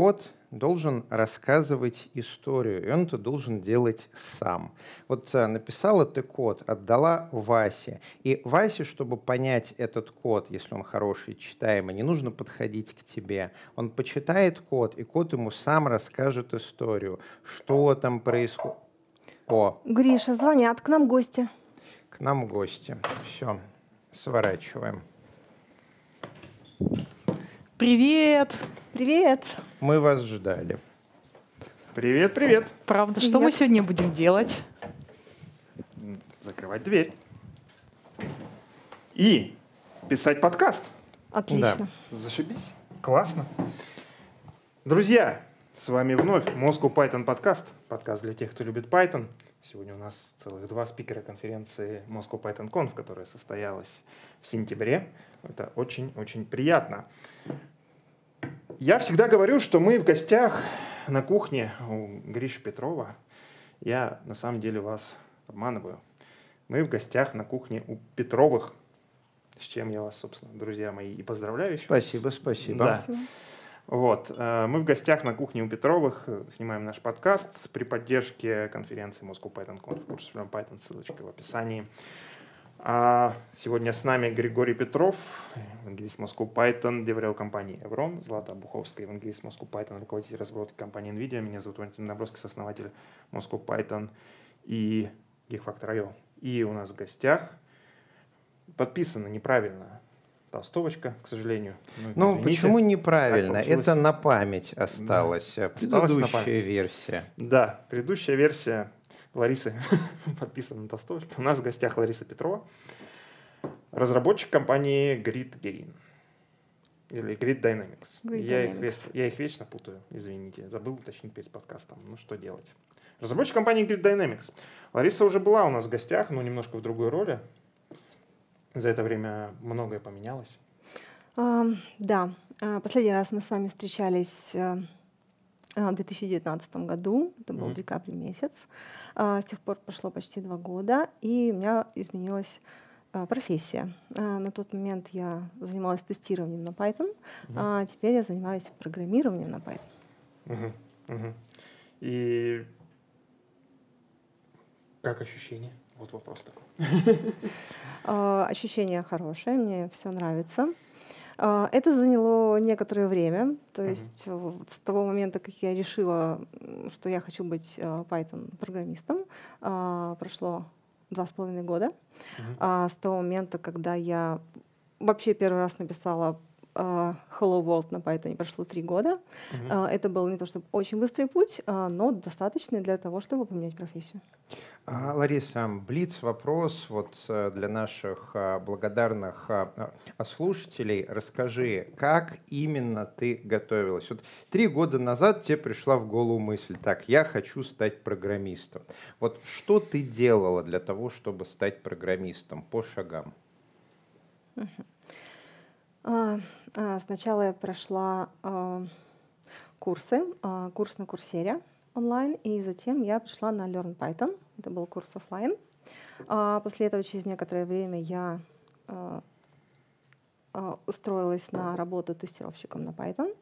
код должен рассказывать историю, и он это должен делать сам. Вот а, написала ты код, отдала Васе, и Васе, чтобы понять этот код, если он хороший, читаемый, не нужно подходить к тебе. Он почитает код, и код ему сам расскажет историю, что там происходит. О. Гриша, звонят, к нам гости. К нам гости. Все, сворачиваем. Привет! Привет! Мы вас ждали. Привет, привет. Правда, привет. что мы сегодня будем делать? Закрывать дверь. И писать подкаст. Отлично. Да. Зашибись. Классно. Друзья, с вами вновь Moscow Python подкаст. Подкаст для тех, кто любит Python. Сегодня у нас целых два спикера конференции Moscow Python Conf, которая состоялась в сентябре. Это очень-очень приятно. Я всегда говорю, что мы в гостях на кухне у Гриши Петрова. Я на самом деле вас обманываю. Мы в гостях на кухне у Петровых, с чем я вас, собственно, друзья мои, и поздравляю еще. Спасибо, спасибо. Да. спасибо. Вот. Э, мы в гостях на кухне у Петровых э, снимаем наш подкаст при поддержке конференции Moscow Python Conf. Курс Python, ссылочка в описании. А сегодня с нами Григорий Петров, евангелист Moscow Python, деверил компании Evron, Злата Буховская, евангелист Moscow Python, руководитель разработки компании NVIDIA. Меня зовут Валентин Наброский, основатель Moscow Python и Geekfactor.io. И у нас в гостях подписано неправильно толстовочка, к сожалению. Ну, ну почему неправильно? Это на память осталось. Да. Предыдущая память. версия. Да, предыдущая версия Ларисы подписана на толстовочке. У нас в гостях Лариса Петрова, разработчик компании Grid Gain. Или Grid Dynamics. Grid я, Dynamics. Их, я их вечно путаю, извините. Забыл уточнить перед подкастом. Ну, что делать? Разработчик компании Grid Dynamics. Лариса уже была у нас в гостях, но немножко в другой роли. За это время многое поменялось? Uh, да. Последний раз мы с вами встречались uh, в 2019 году. Это был mm-hmm. декабрь месяц. С тех пор прошло почти два года, и у меня изменилась профессия. На тот момент я занималась тестированием на Python, mm-hmm. а теперь я занимаюсь программированием на Python. Uh-huh. Uh-huh. И как ощущения? Вот вопрос такой. А, ощущение хорошее, мне все нравится. А, это заняло некоторое время, то есть uh-huh. с того момента, как я решила, что я хочу быть Python-программистом, прошло два с половиной года. Uh-huh. С того момента, когда я вообще первый раз написала Hello World на Python прошло три года. Uh-huh. Это был не то чтобы очень быстрый путь, но достаточный для того, чтобы поменять профессию. А, Лариса, блиц вопрос вот э, для наших а, благодарных а, слушателей. Расскажи, как именно ты готовилась? Вот три года назад тебе пришла в голову мысль, так, я хочу стать программистом. Вот что ты делала для того, чтобы стать программистом по шагам? Сначала я прошла курсы, курс на курсере онлайн, и затем я пришла на Learn Python. Это был курс офлайн. А после этого через некоторое время я а, а, устроилась на работу тестировщиком на Python.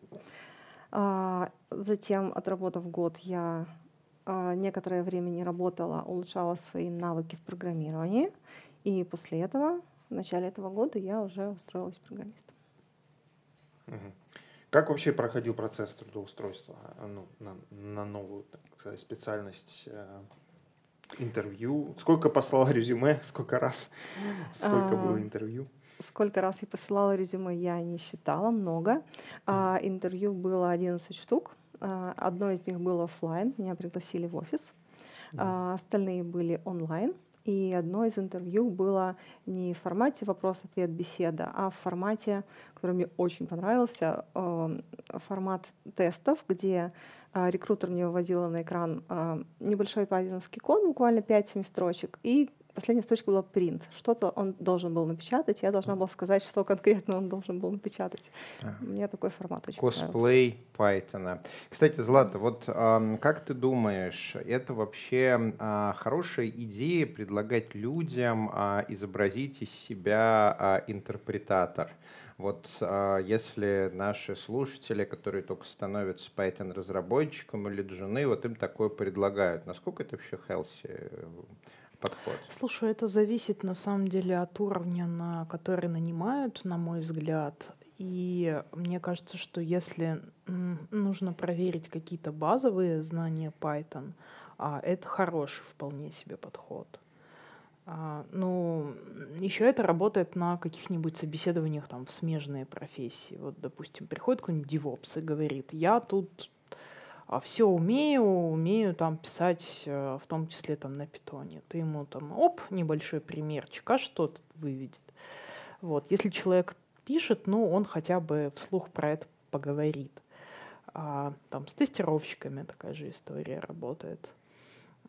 А, затем, отработав год, я а, некоторое время не работала, улучшала свои навыки в программировании. И после этого, в начале этого года, я уже устроилась программистом. Как вообще проходил процесс трудоустройства а, ну, на, на новую так сказать, специальность? Э, интервью? Сколько послала резюме? Сколько раз? Сколько а, было интервью? Сколько раз я посылала резюме, я не считала, много. А, интервью было 11 штук. А, одно из них было офлайн, меня пригласили в офис. А, остальные были онлайн. И одно из интервью было не в формате вопрос-ответ беседа, а в формате, который мне очень понравился, э, формат тестов, где э, рекрутер мне выводила на экран э, небольшой пайтоновский код, буквально 5-7 строчек, и последняя строчка была print. Что-то он должен был напечатать, я должна была сказать, что конкретно он должен был напечатать. А. Мне такой формат очень Косплей Python. Кстати, Злата, вот э, как ты думаешь, это вообще э, хорошая идея предлагать людям э, изобразить из себя э, интерпретатор? Вот а, если наши слушатели, которые только становятся Python-разработчиком или джуны, вот им такое предлагают, насколько это вообще healthy подход? Слушай, это зависит на самом деле от уровня, на который нанимают, на мой взгляд. И мне кажется, что если нужно проверить какие-то базовые знания Python, а, это хороший вполне себе подход. А, ну, еще это работает на каких-нибудь собеседованиях там в смежные профессии. Вот, допустим, приходит какой-нибудь DevOps и говорит, я тут все умею, умею там писать, э, в том числе там на питоне. Ты ему там, оп, небольшой примерчик, а что-то выведет. Вот, если человек пишет, ну, он хотя бы вслух про это поговорит. А, там с тестировщиками такая же история работает.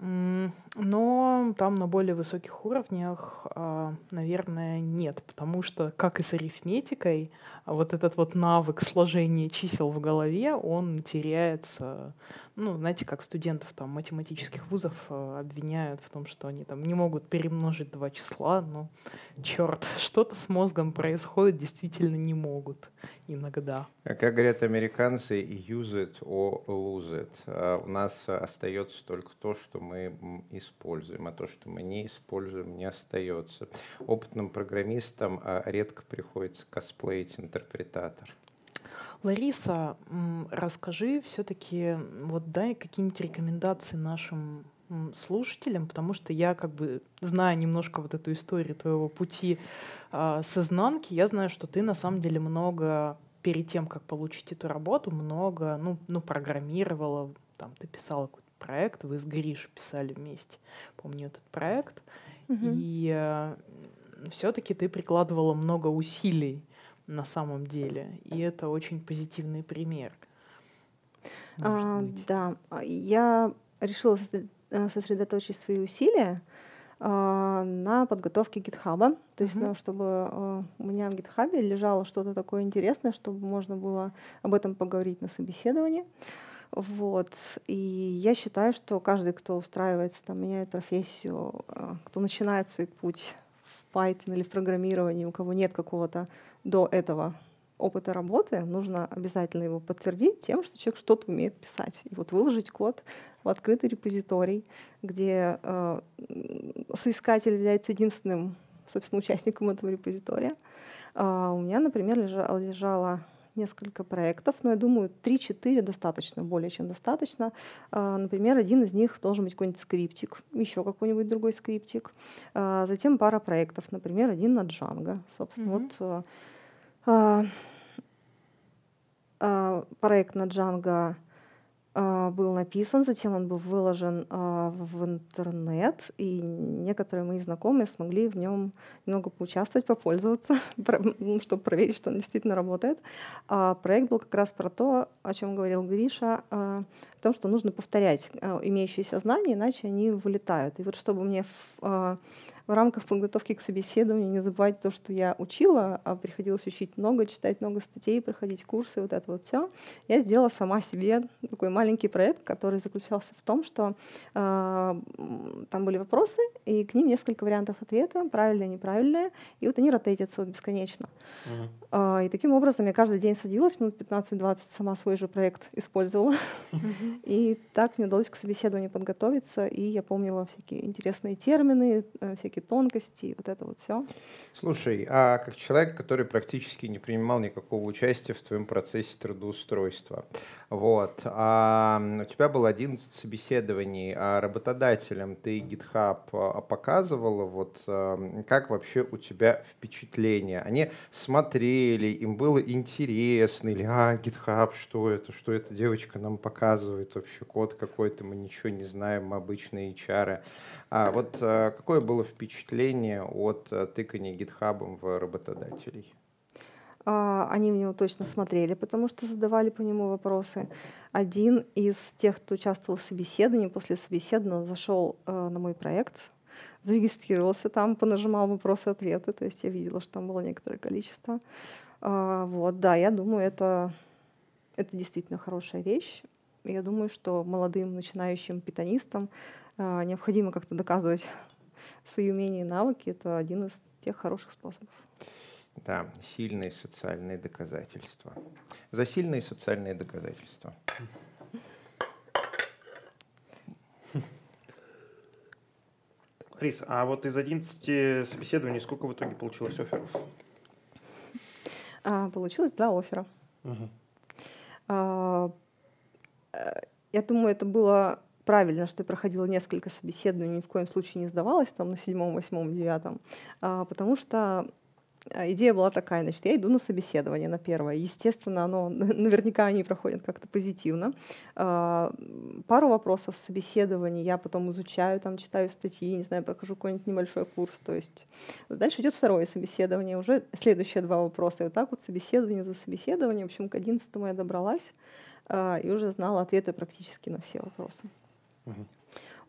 Но там на более высоких уровнях, а, наверное, нет, потому что, как и с арифметикой, вот этот вот навык сложения чисел в голове, он теряется ну, знаете, как студентов там математических вузов э, обвиняют в том, что они там не могут перемножить два числа, но черт, что-то с мозгом происходит, действительно не могут иногда. А как говорят американцы, use it or lose it. А у нас остается только то, что мы используем, а то, что мы не используем, не остается. Опытным программистам а, редко приходится косплеить интерпретатор. Лариса, расскажи все-таки, вот дай какие-нибудь рекомендации нашим слушателям, потому что я как бы знаю немножко вот эту историю твоего пути э, с изнанки, я знаю, что ты на самом деле много перед тем, как получить эту работу, много, ну, ну программировала, там, ты писала какой-то проект, вы с Гришей писали вместе, помню этот проект, mm-hmm. и э, все-таки ты прикладывала много усилий на самом деле. И это очень позитивный пример. А, да, а, я решила э, сосредоточить свои усилия а, на подготовке гитхаба, то есть, uh-huh. ну, чтобы а, у меня в гитхабе лежало что-то такое интересное, чтобы можно было об этом поговорить на собеседовании. Вот. И я считаю, что каждый, кто устраивается, там, меняет профессию, а, кто начинает свой путь в Python или в программировании, у кого нет какого-то до этого опыта работы, нужно обязательно его подтвердить тем, что человек что-то умеет писать. И вот выложить код в открытый репозиторий, где э, соискатель является единственным, собственно, участником этого репозитория. Э, у меня, например, лежало, лежало несколько проектов, но я думаю, 3-4 достаточно, более чем достаточно. А, например, один из них должен быть какой-нибудь скриптик, еще какой-нибудь другой скриптик. А, затем пара проектов, например, один на Django. Собственно, mm-hmm. вот а, проект на Django был написан, затем он был выложен а, в интернет, и некоторые мои знакомые смогли в нем немного поучаствовать, попользоваться, чтобы проверить, что он действительно работает. А проект был как раз про то, о чем говорил Гриша, о том, что нужно повторять имеющиеся знания, иначе они вылетают. И вот чтобы мне в рамках подготовки к собеседованию не забывать то, что я учила, а приходилось учить много, читать много статей, проходить курсы, вот это вот все. Я сделала сама себе такой маленький проект, который заключался в том, что э, там были вопросы, и к ним несколько вариантов ответа, правильные, неправильные, и вот они ротейтятся вот бесконечно. Uh-huh. Э, и таким образом я каждый день садилась, минут 15-20 сама свой же проект использовала. Uh-huh. И так мне удалось к собеседованию подготовиться, и я помнила всякие интересные термины, э, всякие тонкости, вот это вот все. Слушай, а как человек, который практически не принимал никакого участия в твоем процессе трудоустройства, вот, а у тебя было 11 собеседований, а работодателям ты GitHub а, показывала, вот а, как вообще у тебя впечатление? Они смотрели, им было интересно, или а, GitHub, что это, что эта девочка нам показывает, вообще код какой-то, мы ничего не знаем, мы обычные HR. А вот а, какое было впечатление от а, тыкания гитхабом в работодателей? А, они в него точно смотрели, потому что задавали по нему вопросы. Один из тех, кто участвовал в собеседовании, после собеседования зашел э, на мой проект, зарегистрировался там, понажимал вопросы-ответы, то есть я видела, что там было некоторое количество. Вот, да, я думаю, это, это действительно хорошая вещь. Я думаю, что молодым начинающим питанистам а, необходимо как-то доказывать свои умения и навыки, это один из тех хороших способов. Да, сильные социальные доказательства. За сильные социальные доказательства. Крис, а вот из 11 собеседований сколько в итоге получилось офферов? А, получилось два оффера. Мгм. А, Я думаю, это было правильно, что я проходила несколько собеседований, ни в коем случае не сдавалась там на седьмом, восьмом, девятом, а, потому что а, идея была такая, значит, я иду на собеседование на первое. Естественно, оно наверняка они проходят как-то позитивно. А, Пару вопросов собеседования я потом изучаю, там читаю статьи, не знаю, прохожу какой-нибудь небольшой курс. То есть дальше идет второе собеседование, уже следующие два вопроса. И вот так вот собеседование за собеседованием. В общем, к одиннадцатому я добралась и уже знала ответы практически на все вопросы. Мгм.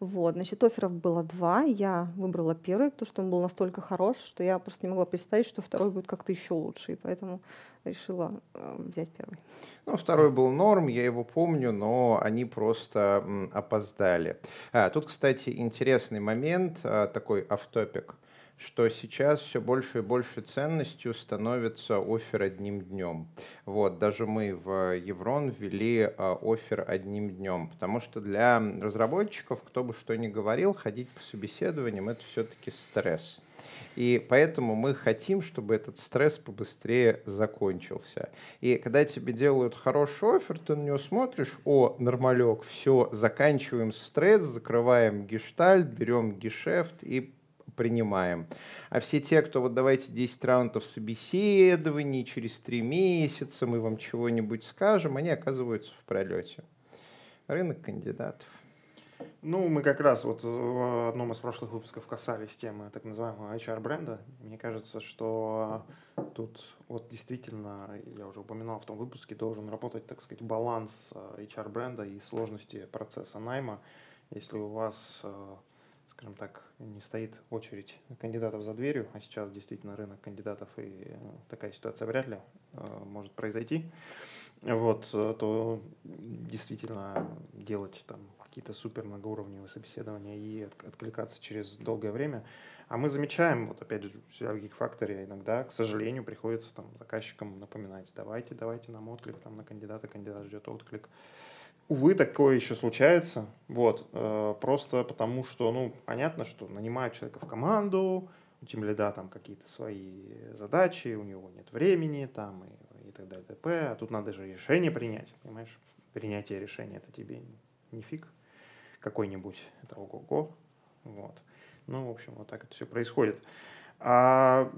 Вот, значит, офферов было два. Я выбрала первый, потому что он был настолько хорош, что я просто не могла представить, что второй будет как-то еще лучше. И поэтому решила э, взять первый. Ну, второй был норм, я его помню, но они просто м, опоздали. А, тут, кстати, интересный момент, а, такой автопик, что сейчас все больше и больше ценностью становится офер одним днем. Вот, даже мы в Еврон ввели а, офер одним днем, потому что для разработчиков, кто бы что ни говорил, ходить по собеседованиям это все-таки стресс. И поэтому мы хотим, чтобы этот стресс побыстрее закончился. И когда тебе делают хороший офер, ты на него смотришь, о, нормалек, все, заканчиваем стресс, закрываем гештальт, берем гешефт и принимаем. А все те, кто вот давайте 10 раундов собеседований, через 3 месяца мы вам чего-нибудь скажем, они оказываются в пролете. Рынок кандидатов. Ну, мы как раз вот в одном из прошлых выпусков касались темы так называемого HR-бренда. Мне кажется, что тут вот действительно, я уже упоминал в том выпуске, должен работать, так сказать, баланс э, HR-бренда и сложности процесса найма. Если у вас, э, скажем так, не стоит очередь кандидатов за дверью, а сейчас действительно рынок кандидатов и э, такая ситуация вряд ли э, может произойти, вот, э, то действительно делать там какие-то супер многоуровневые собеседования и от- откликаться через долгое время. А мы замечаем, вот опять же, в Factory иногда, к сожалению, приходится там заказчикам напоминать, давайте, давайте нам отклик там на кандидата, кандидат ждет отклик. Увы, такое еще случается, вот, э, просто потому что, ну, понятно, что нанимают человека в команду, у тем лида там какие-то свои задачи, у него нет времени там и, и так далее, т.п., а тут надо же решение принять, понимаешь? Принятие решения это тебе не фиг какой-нибудь, это ого-го, вот. Ну, в общем, вот так это все происходит. А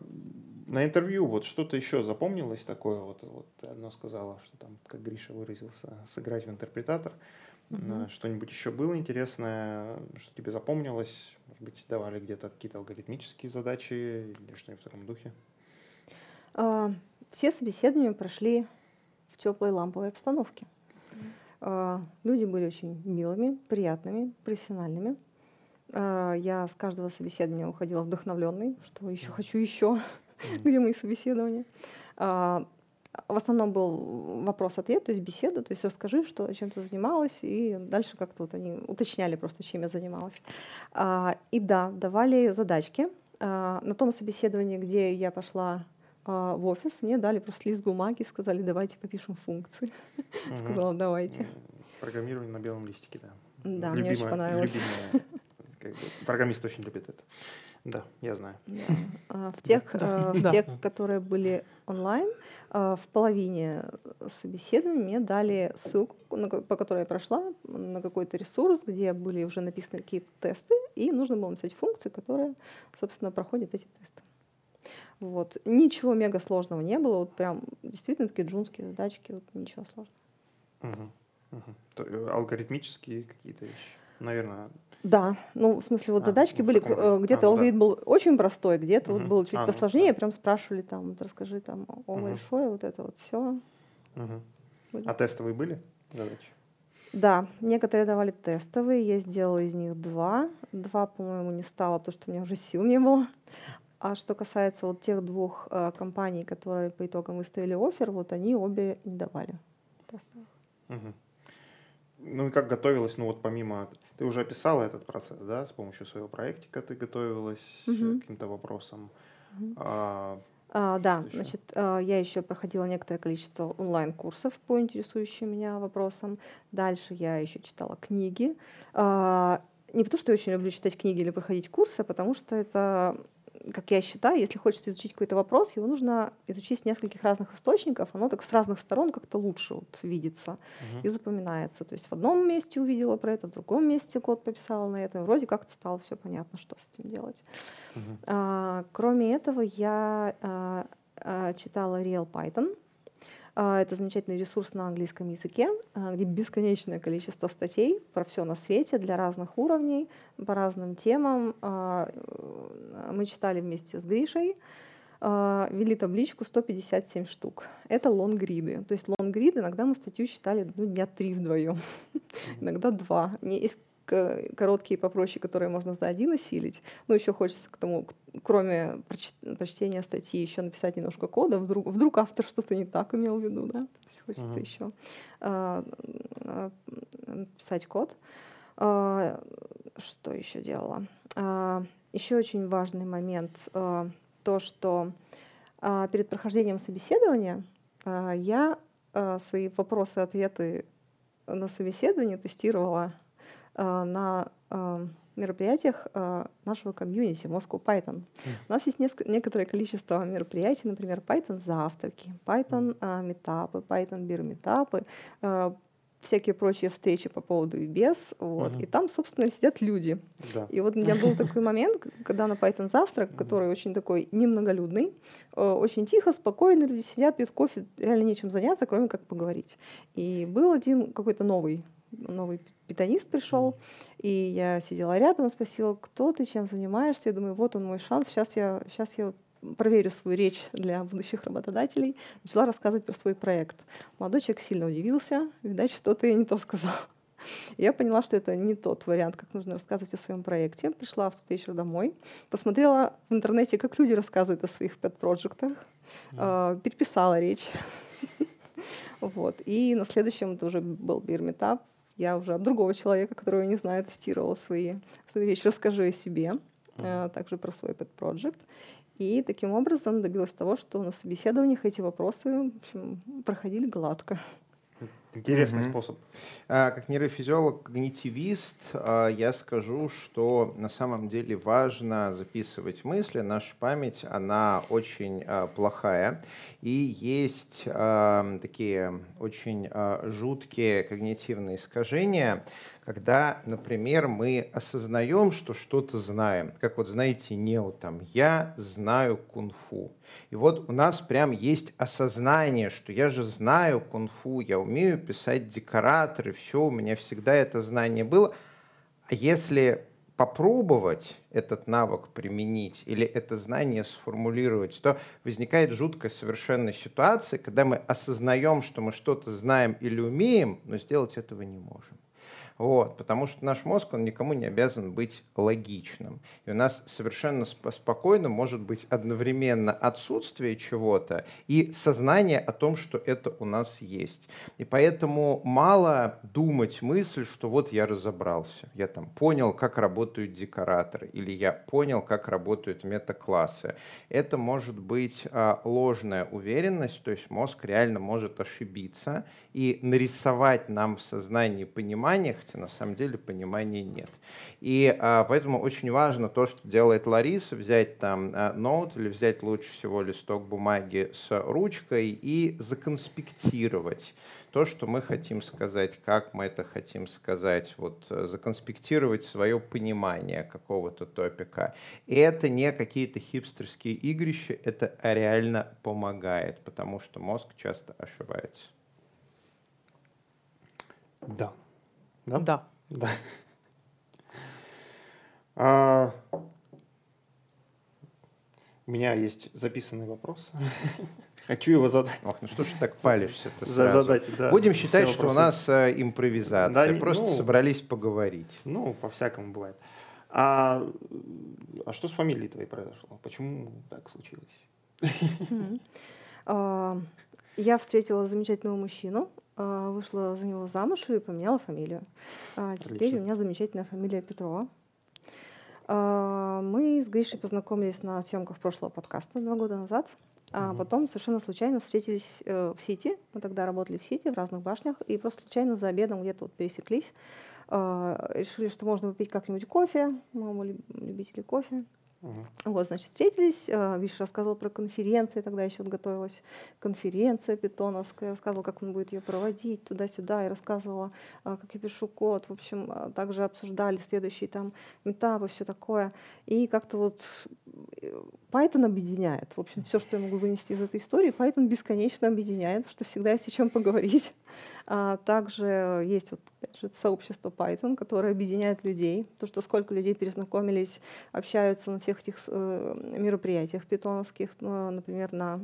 на интервью вот что-то еще запомнилось такое, вот, вот одно сказала, что там, как Гриша выразился, сыграть в интерпретатор. А, Что-нибудь еще было интересное, что тебе запомнилось? Может быть, давали где-то какие-то алгоритмические задачи или что-нибудь в таком духе? А, Все собеседования прошли в теплой ламповой обстановке. А, Люди были очень милыми, приятными, профессиональными. А, Я с каждого собеседования уходила вдохновленной, что еще хочу еще, где мои собеседования. А, В основном был вопрос-ответ, то есть беседа, то есть расскажи, что, чем ты занималась, и дальше как-то вот они уточняли просто, чем я занималась. А, И да, давали задачки. На том собеседовании, где я пошла в офис, мне дали просто лист бумаги, сказали, давайте попишем функции. Сказала, давайте. Программирование на белом листике, да. Да, мне очень понравилось. программисты очень любят это. Да, я знаю. Да. А, В тех, Да. э, в Да. тех, которые были онлайн, а, в половине собеседований мне дали ссылку, по которой я прошла, на какой-то ресурс, где были уже написаны какие-то тесты, и нужно было написать функцию, которая, собственно, проходит эти тесты. Вот. Ничего мега сложного не было, вот прям действительно такие джунские задачки, вот ничего сложного. Мгм, мгм. То, э, Алгоритмические какие-то вещи. Наверное, Да, ну, в смысле, вот А, задачки ну, были, э, где-то А, ну да. алгоритм был очень простой, где-то вот Мгм. был чуть А, ну, посложнее, да. прям спрашивали там, вот расскажи там о Мгм. большое, вот это вот все. Были. А тестовые были задачи? Да, некоторые давали тестовые, я сделала из них два. Два, по-моему, не стало, потому что у меня уже сил не было. А что касается вот тех двух э, компаний, которые по итогам выставили офер, вот они обе не давали тестовых. Мгм. Ну и как готовилась, ну вот помимо, ты уже описала этот процесс, да, с помощью своего проектика ты готовилась э, Мгм. к каким-то вопросам. Мгм. А, А, да, ещё? значит, а, я еще проходила некоторое количество онлайн-курсов по интересующим меня вопросам. Дальше я еще читала книги. А, Не потому, что я очень люблю читать книги или проходить курсы, а потому что это, как я считаю, если хочется изучить какой-то вопрос, его нужно изучить с нескольких разных источников, оно так с разных сторон как-то лучше вот видится и запоминается. То есть в одном месте увидела про это, в другом месте код пописала на этом, вроде как-то стало все понятно, что с этим делать. Мгм. А, Кроме этого, я а, а, читала Real Python. А, Это замечательный ресурс на английском языке, а, где бесконечное количество статей про все на свете для разных уровней, по разным темам. А, э, Мы читали вместе с Гришей, вели табличку 157 штук. Это лонгриды. То есть лонгрид иногда мы статью читали ну, дня три вдвоем, иногда два. Короткие попроще, которые можно за один осилить. Но еще хочется к тому, кроме проч- прочтения статьи, еще написать немножко кода. Вдруг, вдруг автор что-то не так имел в виду, да? Хочется Мгм. еще а, а, писать код. А, Что еще делала? А, Еще очень важный момент а, то, что а, перед прохождением собеседования а, я а, свои вопросы-ответы на собеседовании тестировала на а, мероприятиях а, нашего комьюнити Moscow Python. У нас есть неск- некоторое количество мероприятий, например, Python завтраки, Python метапы, Python бир метапы, всякие прочие встречи по поводу и без. Вот. Мгм. И там, собственно, сидят люди. Да. И вот у меня был такой момент, когда на Python завтрак, который очень такой немноголюдный, э, очень тихо, спокойно, люди сидят, пьют кофе, реально нечем заняться, кроме как поговорить. И был один какой-то новый новый питанист пришел, и я сидела рядом спросила, кто ты, чем занимаешься. Я думаю, вот он мой шанс, сейчас я, сейчас я проверю свою речь для будущих работодателей. Начала рассказывать про свой проект. Молодой человек сильно удивился, видать, что-то я не то сказала. Я поняла, что это не тот вариант, как нужно рассказывать о своем проекте. Пришла в тот вечер домой, посмотрела в интернете, как люди рассказывают о своих пэт-проектах, э, переписала речь. Вот. И на следующем это уже был бирметап. Я уже от другого человека, которого не знаю, тестировала свои, свою речь. Расскажу о себе, э, также про свой pet-project. И таким образом добилась того, что на собеседованиях эти вопросы в общем, проходили гладко. Интересный Мгм. способ. А, Как нейрофизиолог, когнитивист, а, я скажу, что на самом деле важно записывать мысли. Наша память, она очень а, плохая. И есть такие очень жуткие когнитивные искажения, когда, например, мы осознаем, что что-то знаем. Как вот, знаете, Нео там «я знаю кунг-фу». И вот у нас прям есть осознание, что я же знаю кунг-фу, я умею писать декораторы, все, у меня всегда это знание было. А если попробовать этот навык применить или это знание сформулировать, то возникает жуткая совершенно ситуация, когда мы осознаем, что мы что-то знаем или умеем, но сделать этого не можем. Вот, потому что наш мозг, он никому не обязан быть логичным. И у нас совершенно сп- спокойно может быть одновременно отсутствие чего-то и сознание о том, что это у нас есть. И поэтому мало думать мысль, что вот я разобрался, я там понял, как работают декораторы, или я понял, как работают метаклассы. Это может быть а, ложная уверенность, то есть мозг реально может ошибиться и нарисовать нам в сознании понимание, хотя на самом деле понимания нет. И а, поэтому очень важно то, что делает Лариса, взять там а, ноут или взять лучше всего листок бумаги с ручкой и законспектировать то, что мы хотим сказать, как мы это хотим сказать, вот э, законспектировать свое понимание какого-то топика. И это не какие-то хипстерские игрища, это реально помогает, потому что мозг часто ошибается. Да. Да? Да. Да. А, У меня есть записанный вопрос. Хочу его задать. Ох, ну что ж ты так палишься-то За- сразу? задать, да, Будем все считать, что у нас э, импровизация. Да, не- Просто ну- собрались поговорить. Ну, по-всякому бывает. А, а что с фамилией твоей произошло? Почему так случилось? Мгм. А, Я встретила замечательного мужчину, вышла за него замуж и поменяла фамилию. А, Теперь Отлично. у меня замечательная фамилия Петрова. А, Мы с Гришей познакомились на съемках прошлого подкаста два года назад. А Мгм. потом совершенно случайно встретились э, в Сити. Мы тогда работали в Сити, в разных башнях, и просто случайно за обедом где-то вот пересеклись. А, решили, что можно выпить как-нибудь кофе. Мы любители кофе. Мгм. Вот, значит, встретились. э, Виш рассказывал про конференции, тогда еще готовилась конференция питоновская. Рассказывал, как он будет ее проводить туда-сюда. И рассказывала, а, как я пишу код. В общем, а, также обсуждали следующие там этапы, все такое. И как-то вот Python объединяет. В общем, все, что я могу вынести из этой истории, Python бесконечно объединяет, что всегда есть о чем поговорить. А также есть вот, опять же, сообщество Python, которое объединяет людей. То, что сколько людей перезнакомились, общаются на всех этих э, мероприятиях питоновских, ну, например, на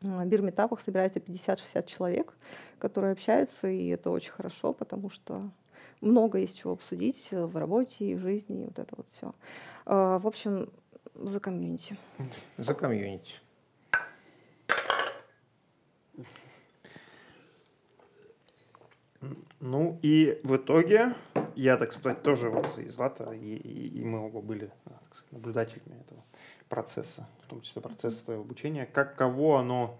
э, бирметапах собирается 50-60 человек, которые общаются, и это очень хорошо, потому что много есть чего обсудить э, в работе и в жизни, и вот это вот все. В общем, за комьюнити. За комьюнити. Ну и в итоге, я, так сказать, тоже вот из Лата, и, и- и мы оба были так сказать, наблюдателями этого процесса, в том числе процесса твоего обучения. Как кого оно,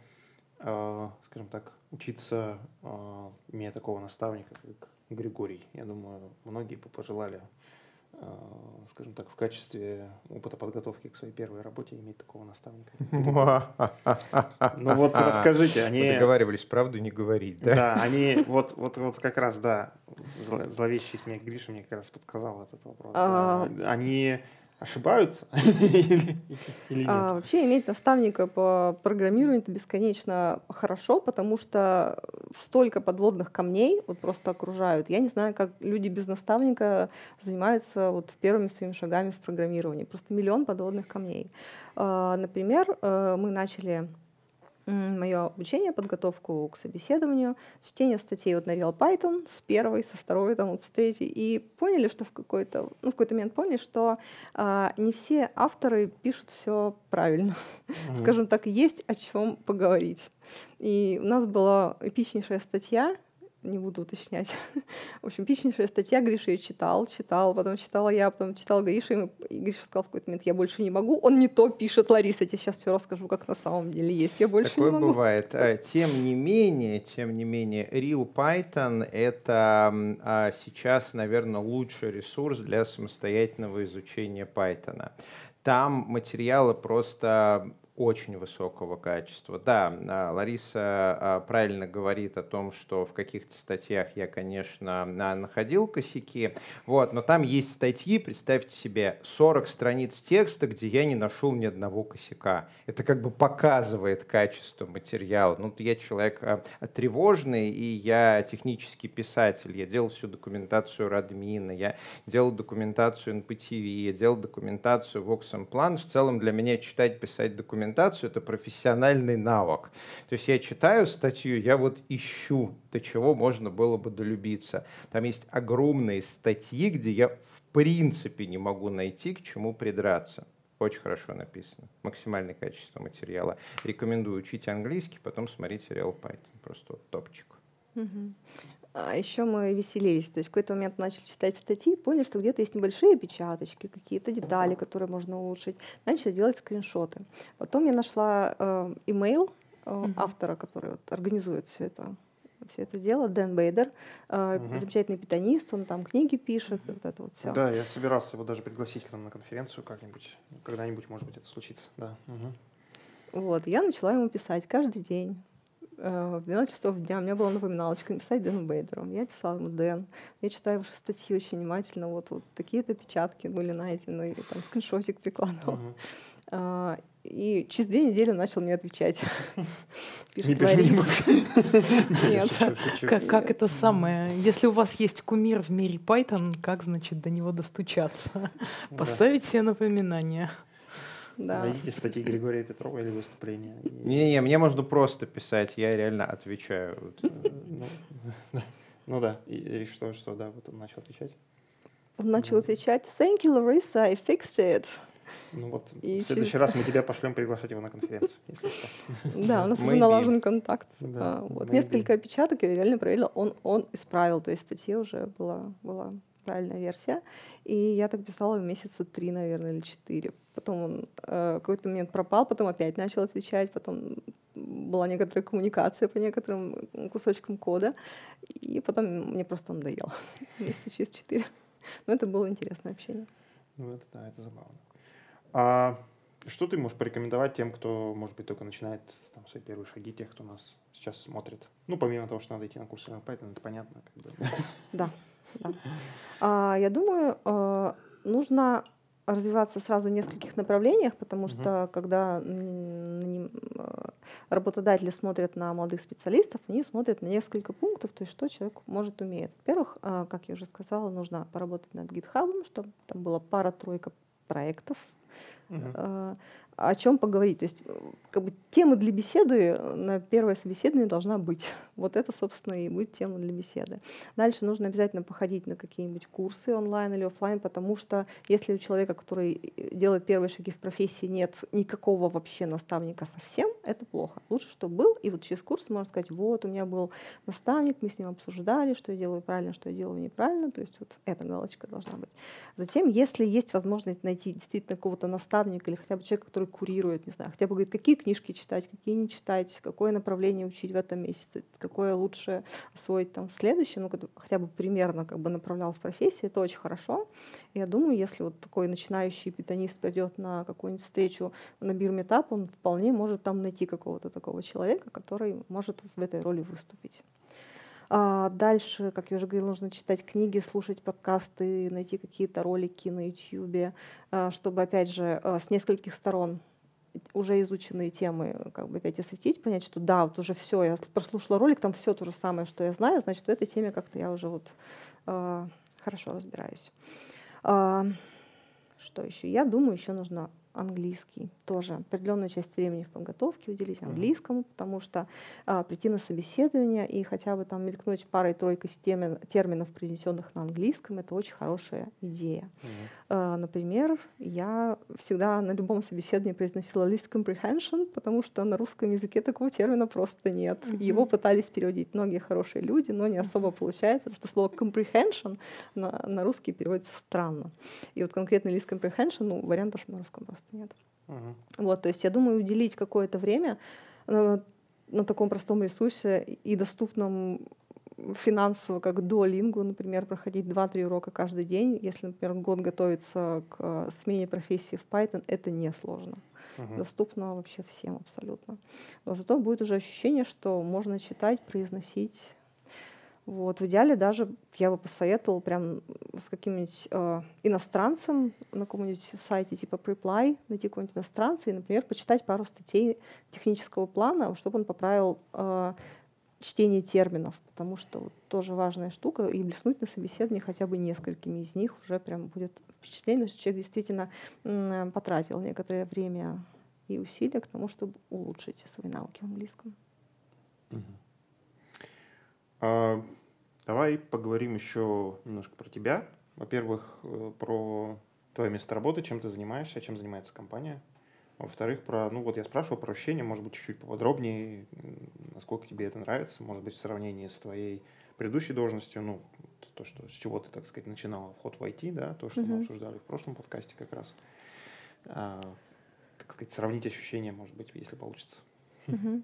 э, скажем так, учиться, э, имея такого наставника, как Григорий? Я думаю, многие бы пожелали, скажем так, в качестве опыта подготовки к своей первой работе иметь такого наставника. Ну вот расскажите, они... Мы договаривались правду не говорить, да? Да, они вот, вот, вот как раз, да, зло- зловещий смех Гриши мне как раз подсказал этот вопрос. А. Они ошибаются А, вообще иметь наставника по программированию это бесконечно хорошо, потому что столько подводных камней вот просто окружают. Я не знаю, как люди без наставника занимаются вот первыми своими шагами в программировании. Просто миллион подводных камней. А, Например, э, мы начали мое обучение, подготовку к собеседованию, чтение статей вот на Real Python с первой, со второй, там вот с третьей, и поняли, что в какой-то, ну, в какой-то момент поняли, что а, не все авторы пишут все правильно. Мгм. Скажем так, есть о чем поговорить. И у нас была эпичнейшая статья, не буду уточнять. В общем, эпичнейшая статья, Гриша ее читал, читал, потом читала я, потом читал Гриша, и, Гриша сказал в какой-то момент, я больше не могу, он не то пишет, Лариса, я тебе сейчас все расскажу, как на самом деле есть, я больше Такое не могу. бывает. А, Тем не менее, тем не менее, Real Python — это а, сейчас, наверное, лучший ресурс для самостоятельного изучения Python. Там материалы просто очень высокого качества. Да, а, Лариса а, правильно говорит о том, что в каких-то статьях я, конечно, на- находил косяки, вот, но там есть статьи, представьте себе, 40 страниц текста, где я не нашел ни одного косяка. Это как бы показывает качество материала. Ну, я человек а, тревожный, и я технический писатель. Я делал всю документацию Радмина, я делал документацию NPTV, я делал документацию Vox Plan. В целом для меня читать, писать документацию — это профессиональный навык. То есть я читаю статью, я вот ищу, до чего можно было бы долюбиться. Там есть огромные статьи, где я в принципе не могу найти, к чему придраться. Очень хорошо написано. Максимальное качество материала. Рекомендую учить английский, потом смотреть сериал Python. Просто вот топчик. Мгм. А еще мы веселились. То есть в какой-то момент начали читать статьи, поняли, что где-то есть небольшие опечаточки, какие-то детали, которые можно улучшить. Начали делать скриншоты. Потом я нашла э, имейл э, автора, который вот организует все это все это дело, Дэн Бейдер, э, Мгм. замечательный питанист, он там книги пишет, вот это вот все. Да, я собирался его даже пригласить к нам на конференцию как-нибудь. Когда-нибудь, может быть, это случится. Да. Мгм. Вот, я начала ему писать каждый день. Э, В 12 часов дня у меня была напоминалочка написать Дэну Бейдеру. Я писала ему, Дэн, я читаю ваши статьи очень внимательно, вот, вот такие-то печатки были найдены, или там скриншотик прикладывал. А, И через две недели начал мне отвечать. Пишет. Нет. Как, как это самое? Если у вас есть кумир в мире Python, как, значит, до него достучаться? Поставить себе напоминание. Да. Найдите статьи Григория Петрова или выступления. Не-не, мне можно просто писать, я реально отвечаю. Э, Ну, ну да, и, что, что, да, вот он начал отвечать. Он начал отвечать, thank you, Larissa, I fixed it. Ну вот, И в следующий через- раз мы тебя пошлем приглашать его на конференцию, если что. Да, у нас уже налажен контакт. А, Вот. Несколько опечаток я реально проверила, он, он исправил, то есть статья уже была, была правильная версия. И я так писала месяца три, наверное, или четыре. Потом он э, какой-то момент пропал, потом опять начал отвечать, потом была некоторая коммуникация по некоторым кусочкам кода, и потом мне просто надоело месяца через четыре. Но это было интересное общение. Ну, это да, это забавно. А что ты можешь порекомендовать тем, кто, может быть, только начинает там, свои первые шаги, тех, кто нас сейчас смотрит? Ну, помимо того, что надо идти на курсы Python, это понятно. Как бы. Да, да. А, я думаю, э, нужно развиваться сразу в нескольких направлениях, потому что угу. когда э, работодатели смотрят на молодых специалистов, они смотрят на несколько пунктов, то есть что человек может уметь. Во-первых, э, как я уже сказала, нужно поработать над GitHub, чтобы там была пара-тройка проектов, Uh-huh о чем поговорить. То есть как бы тема для беседы на первое собеседование должна быть. Вот это, собственно, и будет тема для беседы. Дальше нужно обязательно походить на какие-нибудь курсы онлайн или офлайн, потому что если у человека, который делает первые шаги в профессии, нет никакого вообще наставника совсем, это плохо. Лучше, чтобы был, и вот через курс можно сказать, вот у меня был наставник, мы с ним обсуждали, что я делаю правильно, что я делаю неправильно, то есть вот эта галочка должна быть. Затем, если есть возможность найти действительно какого-то наставника или хотя бы человека, который курирует, не знаю, хотя бы говорит, какие книжки читать, какие не читать, какое направление учить в этом месяце, какое лучше освоить там в следующем, ну, хотя бы примерно как бы направлял в профессии, это очень хорошо. Я думаю, если вот такой начинающий питанист пойдет на какую-нибудь встречу на бирметап, он вполне может там найти какого-то такого человека, который может в этой роли выступить. А дальше, как я уже говорила, нужно читать книги, слушать подкасты, найти какие-то ролики на YouTube, а, чтобы, опять же, а, с нескольких сторон уже изученные темы как бы опять осветить, понять, что да, вот уже все, я прослушала ролик, там все то же самое, что я знаю, значит, в этой теме как-то я уже вот э, хорошо разбираюсь. Э, что еще? Я думаю, еще нужно английский тоже определенную часть времени в подготовке уделить английскому, потому что а, прийти на собеседование и хотя бы там мелькнуть парой-тройкой термин, терминов, произнесенных на английском, это очень хорошая идея. Mm-hmm. А, например, я всегда на любом собеседовании произносила list comprehension, потому что на русском языке такого термина просто нет. Mm-hmm. Его пытались переводить многие хорошие люди, но не особо mm-hmm. получается, потому что слово comprehension на, на русский переводится странно. И вот конкретно list comprehension, ну, вариантов на русском просто нет. Uh-huh. Вот, то есть я думаю, уделить какое-то время на, на таком простом ресурсе и доступном финансово, как Duolingo, например, проходить 2-3 урока каждый день. Если, например, год готовится к э, смене профессии в Python, это несложно. Uh-huh. Доступно вообще всем абсолютно. Но зато будет уже ощущение, что можно читать, произносить вот, в идеале даже я бы посоветовала прям с каким-нибудь э, иностранцем на каком-нибудь сайте типа Preply найти какого-нибудь иностранца и, например, почитать пару статей технического плана, чтобы он поправил э, чтение терминов, потому что вот, тоже важная штука, и блеснуть на собеседовании хотя бы несколькими из них уже прям будет впечатление, что человек действительно м, потратил некоторое время и усилия к тому, чтобы улучшить свои навыки в английском. Mm-hmm. А, давай поговорим еще немножко про тебя. Во-первых, э, про твое место работы, чем ты занимаешься, чем занимается компания. Во-вторых, про, ну вот я спрашивал про ощущения, может быть, чуть-чуть поподробнее, насколько тебе это нравится, может быть, в сравнении с твоей предыдущей должностью, ну, то, что, с чего ты, так сказать, начинала вход в IT, да, то, что mm-hmm. мы обсуждали в прошлом подкасте как раз. А, так сказать, сравнить ощущения, может быть, если получится. Mm-hmm.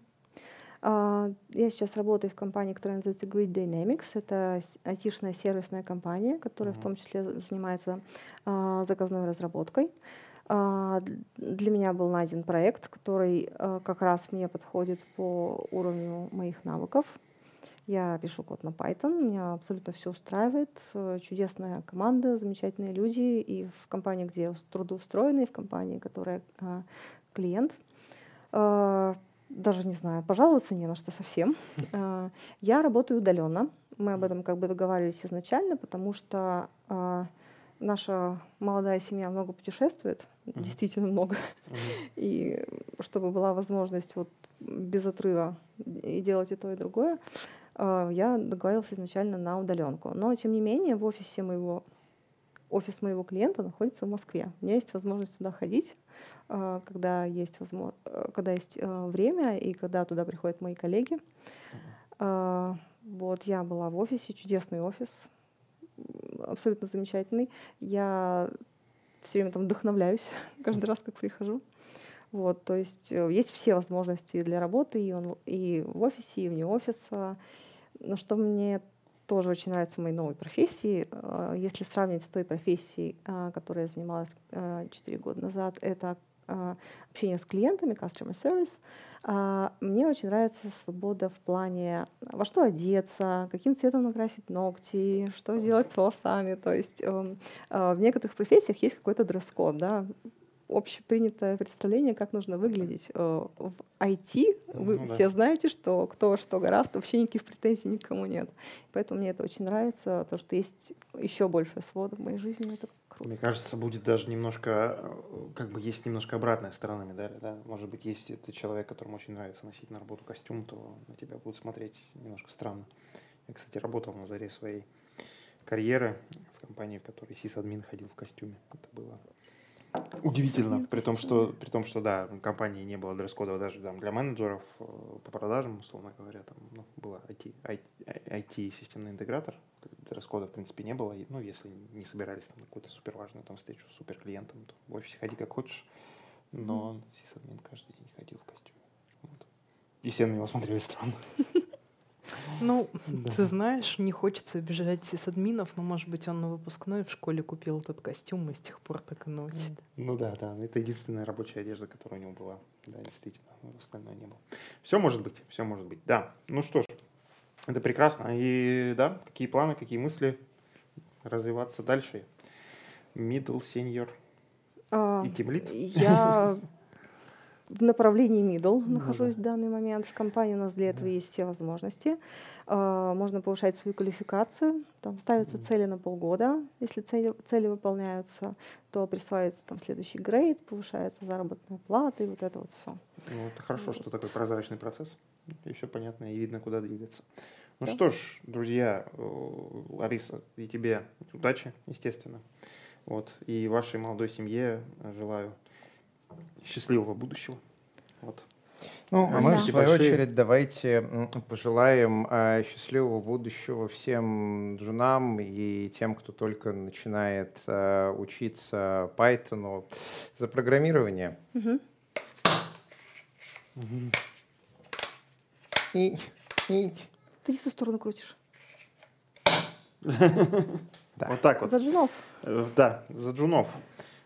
А, я сейчас работаю в компании, которая называется Grid Dynamics. Это айтишная сервисная компания, которая uh-huh. в том числе занимается а, заказной разработкой. А, для меня был найден проект, который как раз мне подходит по уровню моих навыков. Я пишу код на Python, меня абсолютно все устраивает. Чудесная команда, замечательные люди и в компании, где я трудоустроена, и в компании, которая клиент даже не знаю, пожаловаться не на что совсем. А, я работаю удаленно. Мы об этом как бы договаривались изначально, потому что а, наша молодая семья много путешествует, uh-huh. действительно много. Uh-huh. И чтобы была возможность вот без отрыва и делать и то, и другое, а, я договорилась изначально на удаленку. Но, тем не менее, в офисе моего офис моего клиента находится в Москве. У меня есть возможность туда ходить. А, когда есть, возможно, э, когда есть э, время и когда туда приходят мои коллеги. Uh-huh. Вот я была в офисе, чудесный офис, абсолютно замечательный. Я все время там вдохновляюсь каждый раз, как прихожу. Вот, то есть э, есть все возможности для работы и, он, и в офисе, и вне офиса. Но что мне тоже очень нравится моей новой профессии, э, если сравнить с той профессией, э, которой я занималась 4 года назад, это общение с клиентами, customer service. Мне очень нравится свобода в плане, во что одеться, каким цветом накрасить ногти, что сделать с волосами. То есть эм, в некоторых профессиях есть какой-то дресс-код, да, общепринятое представление, как нужно выглядеть. Э, в IT вы ну, все да. знаете, что кто что гораздо, вообще никаких претензий никому нет. Поэтому мне это очень нравится, то, что есть еще большая свода в моей жизни. Это круто. Мне кажется, будет даже немножко, э, как бы есть немножко обратная сторона медали. Да? Может быть, если ты человек, которому очень нравится носить на работу костюм, то на тебя будут смотреть немножко странно. Я, кстати, работал на заре своей карьеры в компании, в которой сисадмин ходил в костюме. Это было Удивительно, при том, что, при том, что, да, компании не было дресс-кода даже там, для менеджеров э, по продажам, условно говоря, там ну, было IT, IT, IT-системный интегратор, дресс-кода, в принципе, не было, ну, если не собирались там на какую-то супер важную там встречу с супер клиентом, то в офисе ходи как хочешь, но mm. сисадмин каждый день ходил в костюме. Вот. И все на него смотрели странно. Ну, да. ты знаешь, не хочется обижать сисадминов, но, может быть, он на выпускной в школе купил этот костюм и с тех пор так и носит. Ну да, да, это единственная рабочая одежда, которая у него была. Да, действительно, остальное не было. Все может быть, все может быть. Да, ну что ж, это прекрасно. И да, какие планы, какие мысли развиваться дальше? Middle, senior а, и тимлит? Я в направлении middle ну, нахожусь да. в данный момент. В компании у нас для этого да. есть все возможности. Uh, можно повышать свою квалификацию. Там ставятся цели на полгода. Если цели, цели выполняются, то присваивается там следующий грейд, повышается заработная плата и вот это вот все. Ну, это хорошо, что такой прозрачный процесс. И все понятно, и видно, куда двигаться. Ну да. что ж, друзья, Лариса, и тебе удачи, естественно. Вот, и вашей молодой семье желаю счастливого будущего. Вот. Ну, а мы, в свою большие. очередь, давайте пожелаем э, счастливого будущего всем джунам и тем, кто только начинает э, учиться Python за программирование. Угу. Угу. И, и... Ты не в ту сторону крутишь. Вот так вот. За джунов. Э, да, за джунов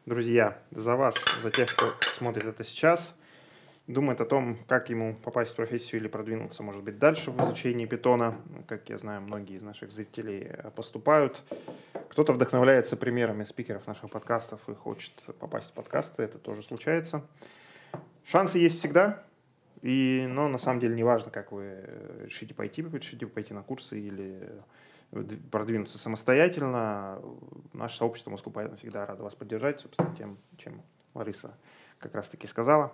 друзья, за вас, за тех, кто смотрит это сейчас, думает о том, как ему попасть в профессию или продвинуться, может быть, дальше в изучении питона. Как я знаю, многие из наших зрителей э, поступают. Кто-то вдохновляется примерами спикеров наших подкастов и хочет попасть в подкасты. Это тоже случается. Шансы есть всегда. И, но на самом деле не важно, как вы э, решите пойти, решите пойти на курсы или продвинуться самостоятельно. Наше сообщество Moscow Python всегда рада вас поддержать, собственно, тем, чем Лариса как раз-таки сказала.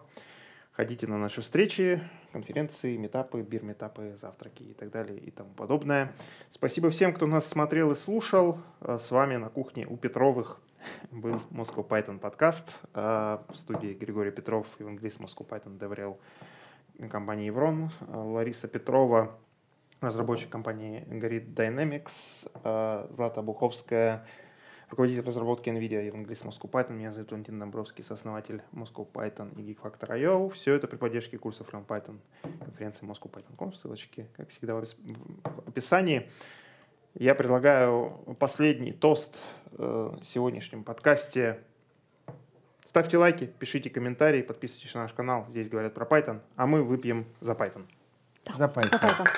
Ходите на наши встречи, конференции, метапы, бир-метапы, завтраки и так далее и тому подобное. Спасибо всем, кто нас смотрел и слушал. А с вами на кухне у Петровых был Moscow Python подкаст. А в студии Григорий Петров, евангелист Moscow Python DevRel компании Еврон. Лариса Петрова, разработчик компании Grid Dynamics, э, Злата Буховская, руководитель разработки NVIDIA и английский Moscow Python. Меня зовут Валентин Домбровский, сооснователь Moscow Python и GeekFactor.io. Все это при поддержке курсов From Python конференции Moscow Python.com. Ссылочки, как всегда, в описании. Я предлагаю последний тост э, в сегодняшнем подкасте. Ставьте лайки, пишите комментарии, подписывайтесь на наш канал. Здесь говорят про Python, а мы выпьем за Python. За Python. За Python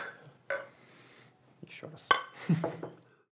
еще раз.